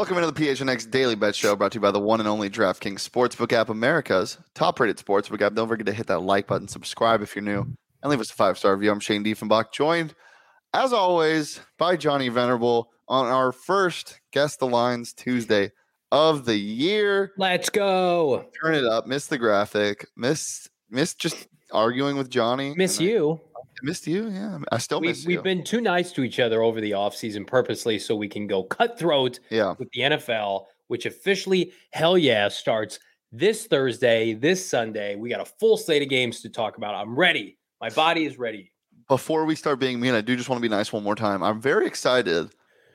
Welcome into the PHNX Daily Bet Show brought to you by the one and only DraftKings Sportsbook app, America's top rated sportsbook app. Don't forget to hit that like button, subscribe if you're new, and leave us a five star review. I'm Shane Diefenbach, joined as always by Johnny Venerable on our first Guess the Lines Tuesday of the year. Let's go. Turn it up. Miss the graphic. Miss, miss just arguing with Johnny. Miss And I- you. I missed you. Yeah, I still We, miss we've you. been too nice to each other over the offseason purposely so we can go cutthroat yeah. with the NFL, which officially, hell yeah, starts this Thursday, this Sunday. We got a full slate of games to talk about. I'm ready. My body is ready. before we start being mean, I do just want to be nice one more time. I'm very excited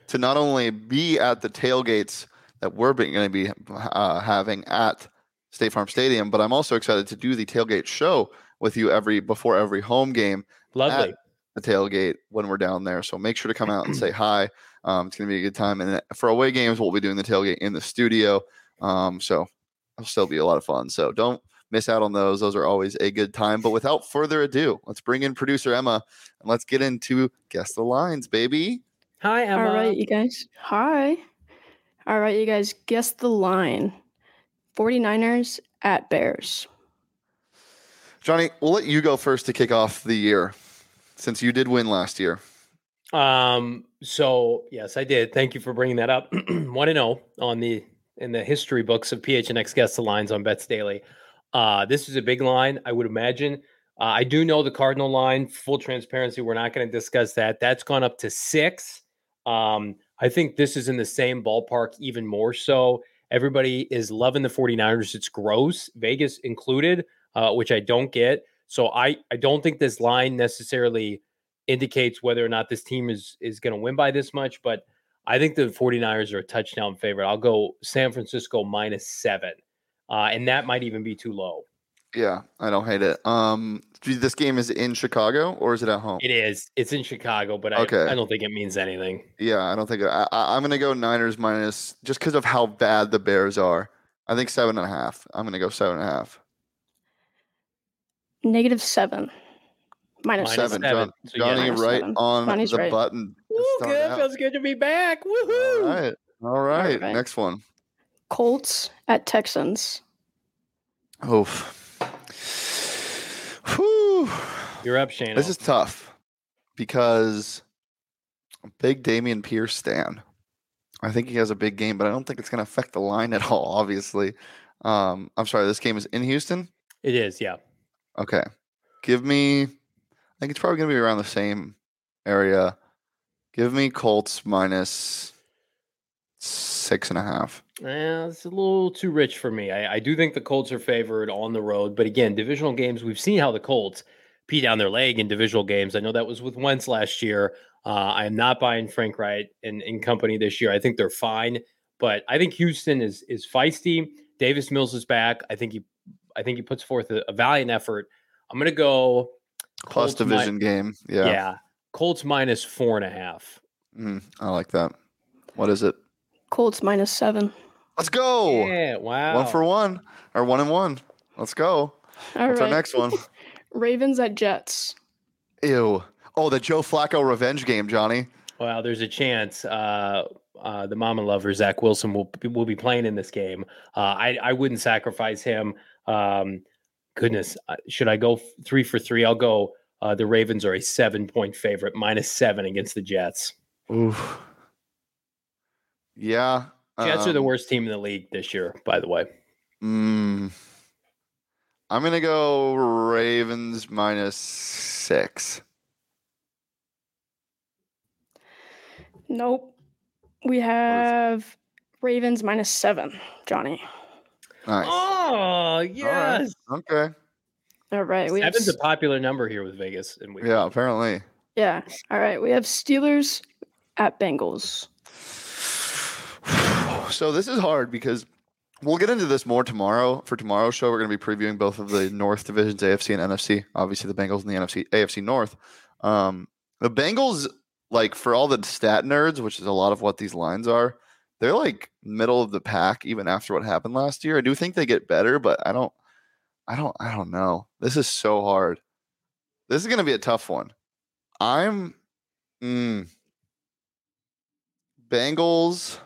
to not only be at the tailgates that we're going to be uh, having at State Farm Stadium, but I'm also excited to do the tailgate show with you every before every home game Lovely. at the tailgate when we're down there. So make sure to come out and say hi. Um, it's going to be a good time. And for away games, we'll be doing the tailgate in the studio. Um, so it'll still be a lot of fun. So don't miss out on those. Those are always a good time. But without further ado, let's bring in producer Emma and let's get into guess the lines, baby. Hi, Emma. All right, you guys. Hi. All right, you guys, guess the line 49ers at Bears. Johnny, we'll let you go first to kick off the year since you did win last year. Um, so yes, I did. Thank you for bringing that up. One to know on the in the history books of PHNX guess the lines on Bets Daily. Uh, this is a big line, I would imagine. Uh, I do know the Cardinal line. Full transparency, we're not going to discuss that. That's gone up to six. Um, I think this is in the same ballpark, even more so. Everybody is loving the 49ers. It's gross, Vegas included, uh, which I don't get. So I, I don't think this line necessarily indicates whether or not this team is is going to win by this much, but I think the 49ers are a touchdown favorite. I'll go San Francisco minus seven. Uh, and that might even be too low. Yeah, I don't hate it. Um, this game is in Chicago or is it at home? It is. It's in Chicago, but Okay. I don't think it means anything. Yeah, I don't think I, I, I'm going to go Niners minus just because of how bad the Bears are. I think seven and a half. I'm going to go seven and a half. Negative seven. Minus Minus seven. seven. John, So, Johnny minus right seven. on Johnny's the right. button. to Woo, start good. out. Feels good to be back. Woohoo. All right. All right. right. Next one. Colts at Texans. Oof. Whew. You're up, Shane. This is tough because big Dameon Pierce stan. I think he has a big game, but I don't think it's going to affect the line at all, obviously. Um, I'm sorry, this game is in Houston? it is, yeah. Okay. Give me, I think it's probably going to be around the same area. Give me Colts minus six and a half. Eh, it's a little too rich for me. I, I do think the Colts are favored on the road, but again, divisional games, we've seen how the Colts pee down their leg in divisional games. I know that was with Wentz last year. Uh, I am not buying Frank Reich and, and company this year. I think they're fine, but I think Houston is is feisty. Davis Mills is back. I think he, I think he puts forth a, a valiant effort. I'm gonna go Plus Colts mi- division game. yeah. Yeah. Colts minus four and a half. Mm, I like that. What is it? Colts minus seven. Let's go. Yeah, wow. One for one or one and one. Let's go. All What's right. our next one? Ravens at Jets. Ew. Oh, the Joe Flacco revenge game, Johnny. Well, there's a chance. Uh, uh, the mama lover Zach Wilson will will be playing in this game. Uh, I I wouldn't sacrifice him. Um, goodness, uh, should I go three for three? I'll go. Uh, the Ravens are a seven point favorite, minus seven against the Jets. Oof. Yeah. Jets are the um, worst team in the league this year, by the way. Mm, I'm gonna go Ravens minus six. Nope. We have Ravens minus seven, Johnny. Nice. Oh All right. yes, Okay. All right. We have a popular number here with Vegas, and we Yeah. Apparently. yeah. All right. We have Steelers at Bengals. So this is hard because we'll get into this more tomorrow. For tomorrow's show, we're going to be previewing both of the North divisions, AFC and NFC. Obviously, the Bengals and the NFC, AFC North. Um, the Bengals, like for all the stat nerds, which is a lot of what these lines are, they're like middle of the pack even after what happened last year. I do think they get better, but I don't, I don't, I don't know. This is so hard. This is going to be a tough one. I'm, mm, Bengals.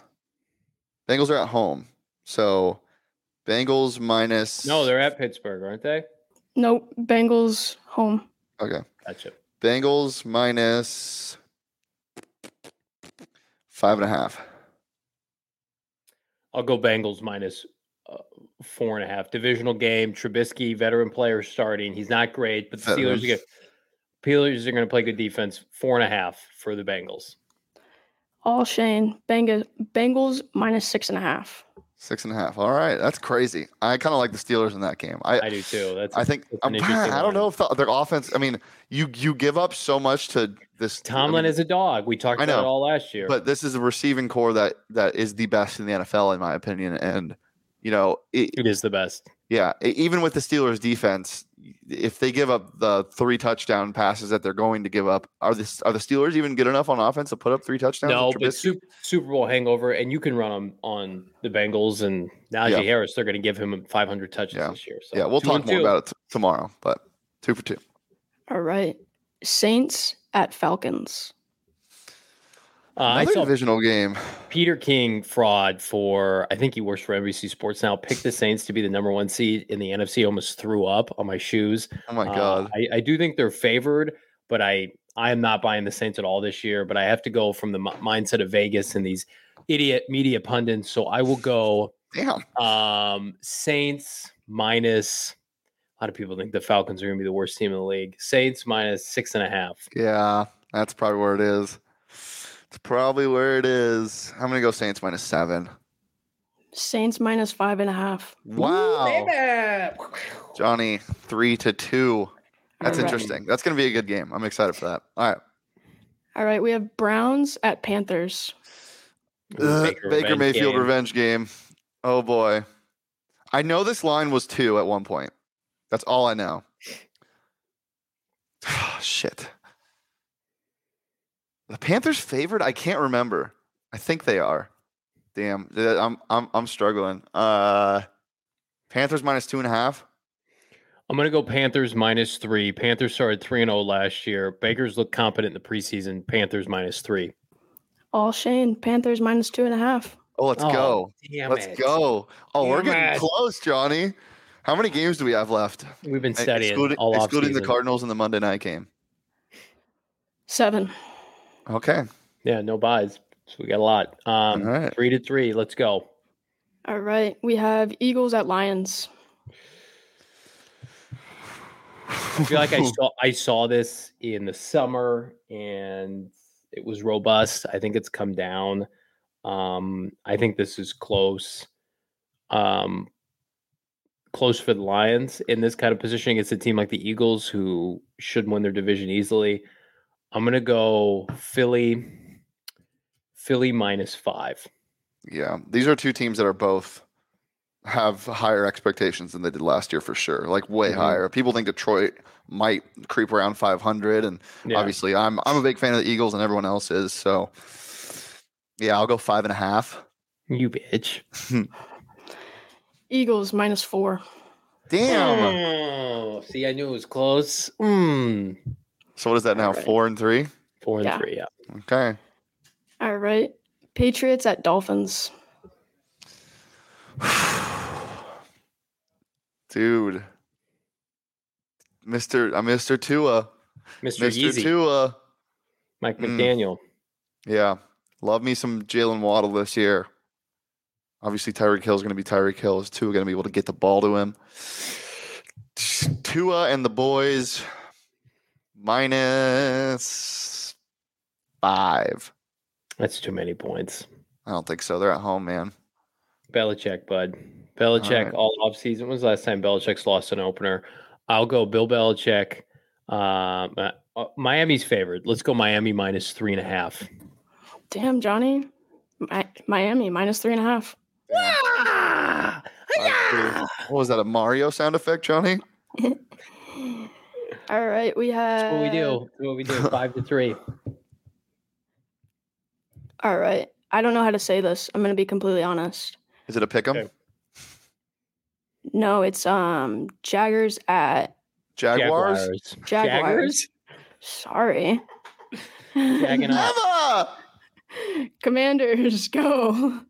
Bengals are at home. So Bengals minus no, they're at Pittsburgh, aren't they? Nope. Bengals home. okay. Gotcha. Bengals minus five and a half. I'll go Bengals minus uh, four and a half. Divisional game. Trubisky, veteran player starting. He's not great, but the Steelers are Steelers are going to play good defense. Four and a half for the Bengals. All Shane. Bengals Bengals minus six and a half. Six and a half. All right. That's crazy. I kind of like the Steelers in that game. I I do too. That's I think that's I'm, I don't know if the, their offense. I mean, you you give up so much to this. I Tomlin mean, is a dog. We talked I about it all last year. but this is a receiving corps that that is the best in the NFL in my opinion. And you know, it, it is the best. Yeah, even with the Steelers defense, if they give up the three touchdown passes that they're going to give up, are the are the Steelers even good enough on offense to put up three touchdowns? No, with but Super, Super Bowl hangover, and you can run them on the Bengals and Najee Yeah. Harris. They're going to give him 500 touches Yeah. this year. So yeah, we'll talk more two. about it t- tomorrow. But two for two. All right. Saints at Falcons. Uh, I Another divisional game. Peter King fraud for I think he works for NBC Sports now. Picked the Saints to be the number one seed in the NFC. Almost threw up on my shoes. Oh my Uh, god. I, I do think they're favored, but I I am not buying the Saints at all this year. But I have to go from the mi- mindset of Vegas and these idiot media pundits. So I will go Damn. um, Saints minus. A lot of people think the Falcons are going to be the worst team in the league. Saints minus six and a half. Yeah, that's probably where it is. It's probably where it is. I'm gonna go Saints minus seven. Saints minus five and a half. Wow, Johnny, three to two. That's All right. interesting. That's gonna be a good game. I'm excited for that. All right. All right. We have Browns at Panthers. Uh, Baker, revenge Mayfield game. revenge game. Oh boy. I know this line was two at one point. That's all I know. Oh, Shit. The Panthers favored? I can't remember. I think they are. Damn. I'm I'm I'm struggling. Uh Panthers minus two and a half. I'm going to go Panthers minus three. Panthers started 3 and 0 last year. Bakers looked competent in the preseason. Panthers minus three. All Shane. Panthers minus two and a half. Oh, let's Oh, go. Damn Let's it. go. Oh, we're getting it. close, Johnny. How many games do we have left? We've been studying excluding, all off excluding the Cardinals and the Monday night game. Seven. Okay. Yeah, no buys. So we got a lot. Um, All right. Three to three. Let's go. All right. We have Eagles at Lions. I feel like I saw I saw this in the summer and it was robust. I think it's come down. Um, I think this is close. Um, close for the Lions in this kind of position against a team like the Eagles, who should win their division easily. I'm gonna go Philly. Philly minus five. Yeah, these are two teams that are both have higher expectations than they did last year for sure. Like way Mhm. higher. People think Detroit might creep around 500, and Yeah. obviously, I'm I'm a big fan of the Eagles, and everyone else is. So, yeah, I'll go five and a half. You bitch. Eagles minus four. Damn. Oh, see, I knew it was close. Mm. So what is that now? Alright. Four and three. Four and Yeah. three. Yeah. Okay. All right. Patriots at Dolphins. Dude. Mr. I'm Mr. Tua. Mr. Mr. Yeezy, Tua. Mike Mm. McDaniel. Yeah. Love me some Jaylen Waddle this year. Obviously, Tyreek Hill is going to be Tyreek Hill. Is Tua going to be able to get the ball to him? Tua and the boys minus five. That's too many points. I don't think so. They're at home, man. Belichick, bud. Belichick right. all off season. When was the last time Belichick's lost an opener? I'll go Bill Belichick. Um, uh, uh, Miami's favored. Let's go Miami minus three and a half. Damn, Johnny. Mi- Miami minus three and a half. Ah! Five, two. What was that? A Mario sound effect, Johnny? All right, we have. That's what we do. That's what we do. Five to three. All right. I don't know how to say this. I'm going to be completely honest. Is it a pick 'em? Okay. No, it's um Jaggers at Jaguars? Jaguars. Jaguars. Sorry. Jagging up. Never! Commanders, go.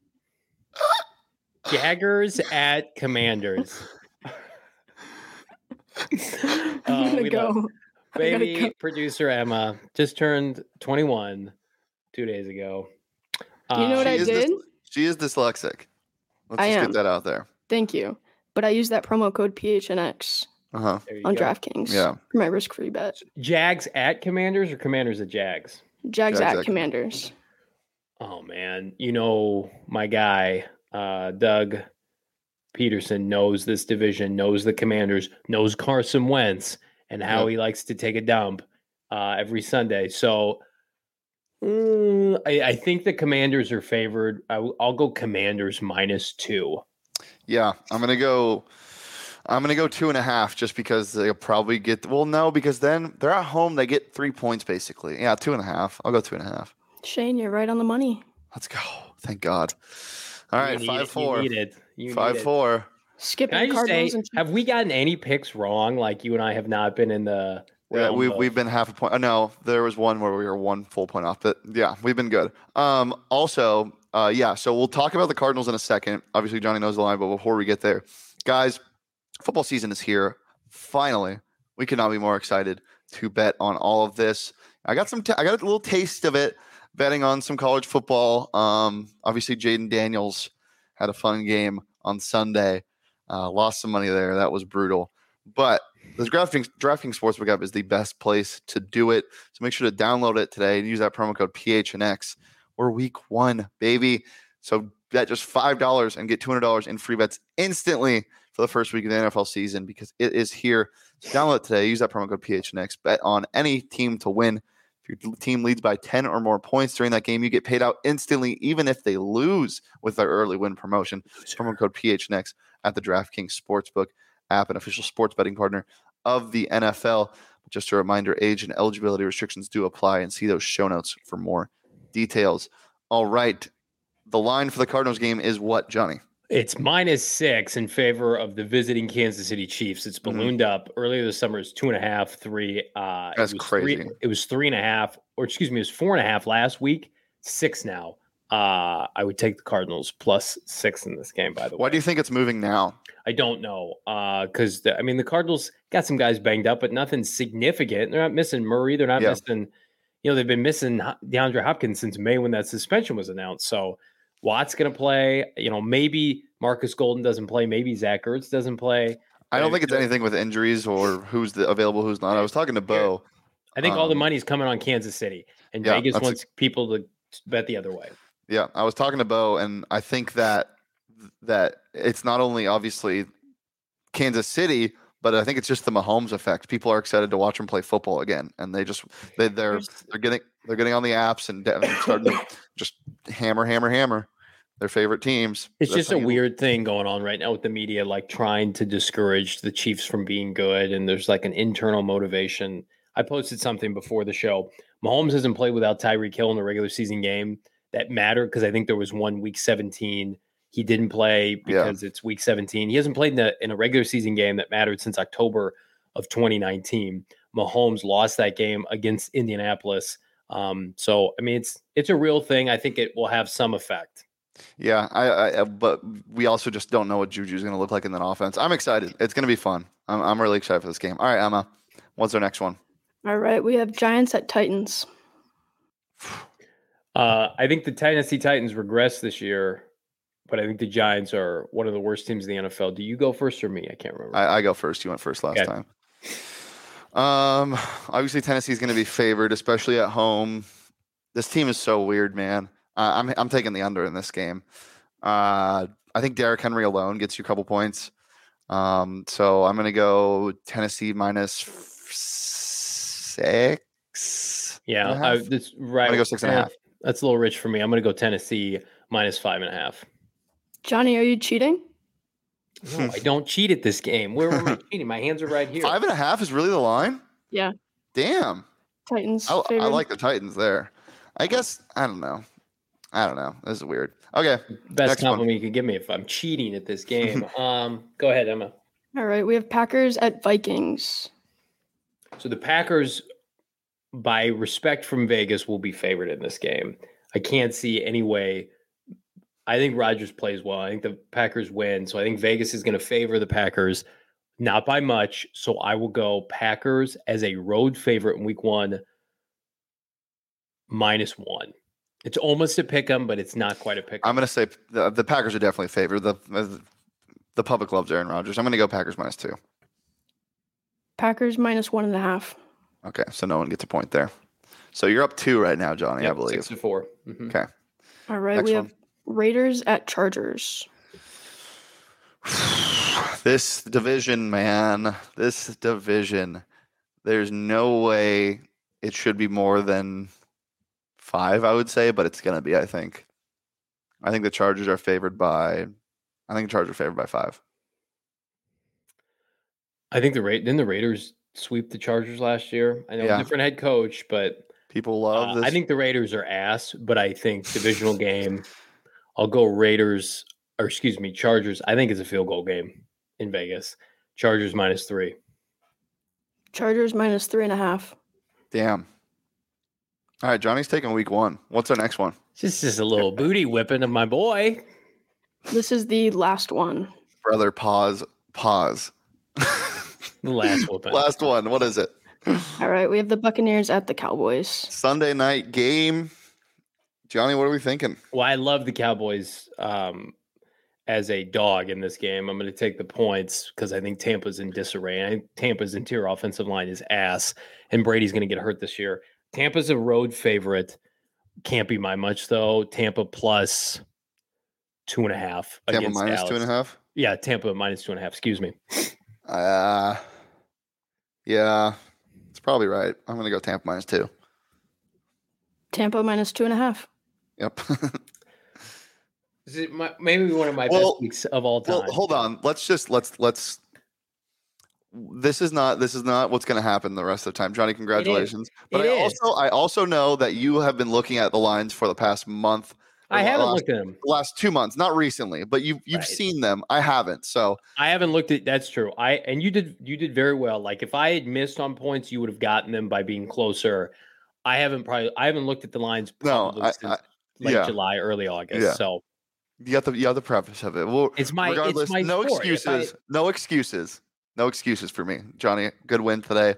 Jaggers at Commanders. I'm Oh, gonna we love- go. Baby go. producer Emma just turned 21 two days ago. You know what Uh, I did? dys- she is dyslexic. Let's I just am. get that out there. Thank you. But I used that promo code PHNX Uh huh. on go. DraftKings Yeah. for my risk free bet. Jags at Commanders or Commanders at Jags? Jags Jags at at- Commanders. Oh man, you know my guy, uh, Doug Pederson knows this division, knows the Commanders, knows Carson Wentz, and how Yep. he likes to take a dump uh, every Sunday. So mm, I, I think the Commanders are favored. I, will go Commanders minus two. Yeah, I'm gonna go. I'm gonna go two and a half just because they'll probably get. Well, no, because then they're at home. They get three points basically. Yeah, two and a half. I'll go two and a half. Shane, you're right on the money. Let's go. Thank God. All You five it, four. You need it. You need Five it. four. Skipping Can I just say, and have we gotten any picks wrong? Like you and I have not been in the. Yeah, we've of- we've been half a point. Oh, no, there was one where we were one full point off, but yeah, we've been good. Um, also, uh, yeah, so we'll talk about the Cardinals in a second. Obviously, Johnny knows the line, but before we get there, guys, football season is here. Finally, we could not be more excited to bet on all of this. I got some. T- I got a little taste of it betting on some college football. Um, obviously, Jayden Daniels had a fun game on Sunday. Uh, lost some money there. That was brutal, but the drafting DraftKings Sportsbook app is the best place to do it. So make sure to download it today and use that promo code PHNX. We're week one, baby. So bet just five dollars and get two hundred dollars in free bets instantly for the first week of the NFL season because it is here. So download it today. Use that promo code PHNX. Bet on any team to win. Your team leads by 10 or more points during that game, you get paid out instantly, even if they lose with their early win promotion. Promo code PHNX at the DraftKings Sportsbook app, an official sports betting partner of the NFL. Just a reminder age and eligibility restrictions do apply, and see those show notes for more details. All right. The line for the Cardinals game is what, Johnny? It's minus six in favor of the visiting Kansas City Chiefs. It's Mhm. ballooned up earlier this summer. It's two and a half, three. Uh, it That's was three- crazy. it was three and a half, or excuse me, it was four and a half last week. Six now. Uh, I would take the Cardinals plus six in this game. By the way, Why do you think it's moving now? I don't know. Because I mean, the Cardinals got some guys banged up, but nothing significant. They're not missing Murray. They're not Yeah. missing. You know, they've been missing DeAndre Hopkins since May when that suspension was announced. So Watt's going to play. You know, maybe Markus Golden doesn't play. Maybe Zach Ertz doesn't play. I don't think it's anything with injuries or who's the, available, who's not. I was talking to Bo. I think all the Um, money's coming on Kansas City, and yeah, Vegas wants people to bet the other way. Yeah, I was talking to Bo, and I think that that it's not only obviously Kansas City, but I think it's just the Mahomes effect. People are excited to watch him play football again, and they just they they're they're getting they're getting on the apps and starting to just hammer hammer hammer their favorite teams. It's That's just a you- weird thing going on right now with the media, like trying to discourage the Chiefs from being good. And there's like an internal motivation. I posted something before the show. Mahomes hasn't played without Tyreek Hill in the regular season game that mattered because I think there was one week 17. He didn't play Yeah. because it's week 17. He hasn't played in a, in a regular season game that mattered since October of 2019. Mahomes lost that game against Indianapolis Um, so I mean, it's it's a real thing. I think it will have some effect. Yeah, I, I uh, but we also just don't know what Juju's going to look like in that offense. I'm excited. It's going to be fun. I'm, I'm really excited for this game. All right, Emma, what's our next one? All right, we have Giants at Titans. Uh, I think the Tennessee Titans regress this year, but I think the Giants are one of the worst teams in the NFL. Do you go first or me? I can't remember. I, I go first. You went first last Okay. time. Um, obviously Tennessee's going to be favored, especially at home. This team is so weird, man. Uh, I'm I'm taking the under in this game. Uh, I think Derrick Henry alone gets you a couple points. Um, so I'm going to go Tennessee minus f- six. yeah, I, that's right. go six and a half. That's a little rich for me. I'm going to go Tennessee minus five and a half. Johnny, are you cheating? No, I don't cheat at this game. Where am I cheating? My hands are right here. Five and a half is really the line. Yeah. Damn. Titans. I, I like the Titans there. I guess I don't know. I don't know. This is weird. Okay. Best next one. compliment you could give me if I'm cheating at this game. um, go ahead, Emma. All right, we have Packers at Vikings. So the Packers, by respect from Vegas, will be favored in this game. I can't see any way. I think Rodgers plays well. I think the Packers win. So I think Vegas is going to favor the Packers, not by much. So I will go Packers as a road favorite in week one, minus one. It's almost a pick 'em, but it's not quite a pick 'em. I'm going to say the, the Packers are definitely favored. The, the the public loves Aaron Rodgers. I'm going to go Packers minus two. Packers minus one and a half. Okay, so no one gets a point there. So you're up two right now, Johnny. I believe. six to four. Mhm. Okay. All right, Next we one. have Raiders at Chargers. this division, man. This division. There's no way it should be more than five. I would say, but it's going to be. I think. I think the Chargers are favored by. I think the Chargers are favored by five. I think the Ra- didn't the Raiders sweep the Chargers last year. I know Yeah. different head coach, but People love uh, this. I think the Raiders are ass. But I think divisional game, I'll go Raiders or excuse me Chargers. I think it's a field goal game in Vegas. Chargers minus three. Chargers minus three and a half. Damn. All right, Johnny's taking week one. What's our next one? This is a little booty whipping of my boy. This is the last one. Brother, pause. Pause. The last whooping. Last one. What is it? All right, we have the Buccaneers at the Cowboys. Sunday night game. Johnny, what are we thinking? Well, I love the Cowboys um, as a dog in this game. I'm going to take the points because I think Tampa's in disarray. I think Tampa's interior offensive line is ass, and Brady's going to get hurt this year. Tampa's a road favorite. Can't be my much though. Tampa plus two and a half. Tampa against minus two and a Dallas. half. Yeah, Tampa minus two and a half. Excuse me. Uh, yeah, it's probably right. I'm going to go Tampa minus two. Tampa minus two and a half. Yep. This is my, maybe one of my Well- best weeks of all time. well, hold on. Let's just let's let's. This is not this is not what's going to happen the rest of the time, Johnny. Congratulations. But It I is. also I also know that you have been looking at the lines for the past month. I haven't last, looked at them. the last two months, not recently, but you've you've Right. seen them. I haven't. So I haven't looked at that's true. I and you did you did very well. Like if I had missed on points, you would have gotten them by being closer. I haven't probably I haven't looked at the lines No, I- I- late yeah. July, early August. Yeah. So you got the you got the preface of it. Well, it's my regardless, it's my no sport. If I- excuses. No excuses. No excuses for me, Johnny. Good win today.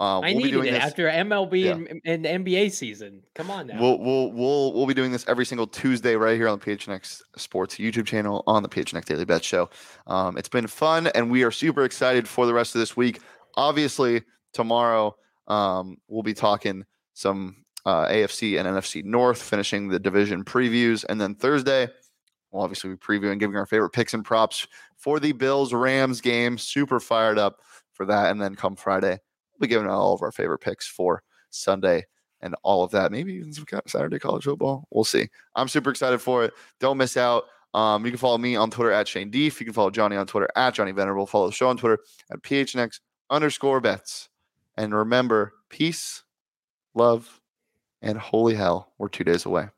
Um, I we'll be needed doing it this. after MLB Yeah. and, and NBA season. Come on now. We'll we'll we'll we'll be doing this every single Tuesday right here on the PHNX Sports YouTube channel on the PHNX Daily Bet Show. Um, it's been fun, and we are super excited for the rest of this week. Obviously, tomorrow um, we'll be talking some uh, AFC and NFC North, finishing the division previews, and then Thursday we'll obviously be previewing, giving our favorite picks and props for the Bills Rams game. Super fired up for that, and then come Friday, we'll be giving out all of our favorite picks for Sunday and all of that. Maybe even some Saturday college football. We'll see. I'm super excited for it. Don't miss out. Um, you can follow me on Twitter at Shane Deef. You can follow Johnny on Twitter at Johnny Venerable. Follow the show on Twitter at PHNX underscore bets. And remember, peace, love, and holy hell, we're two days away.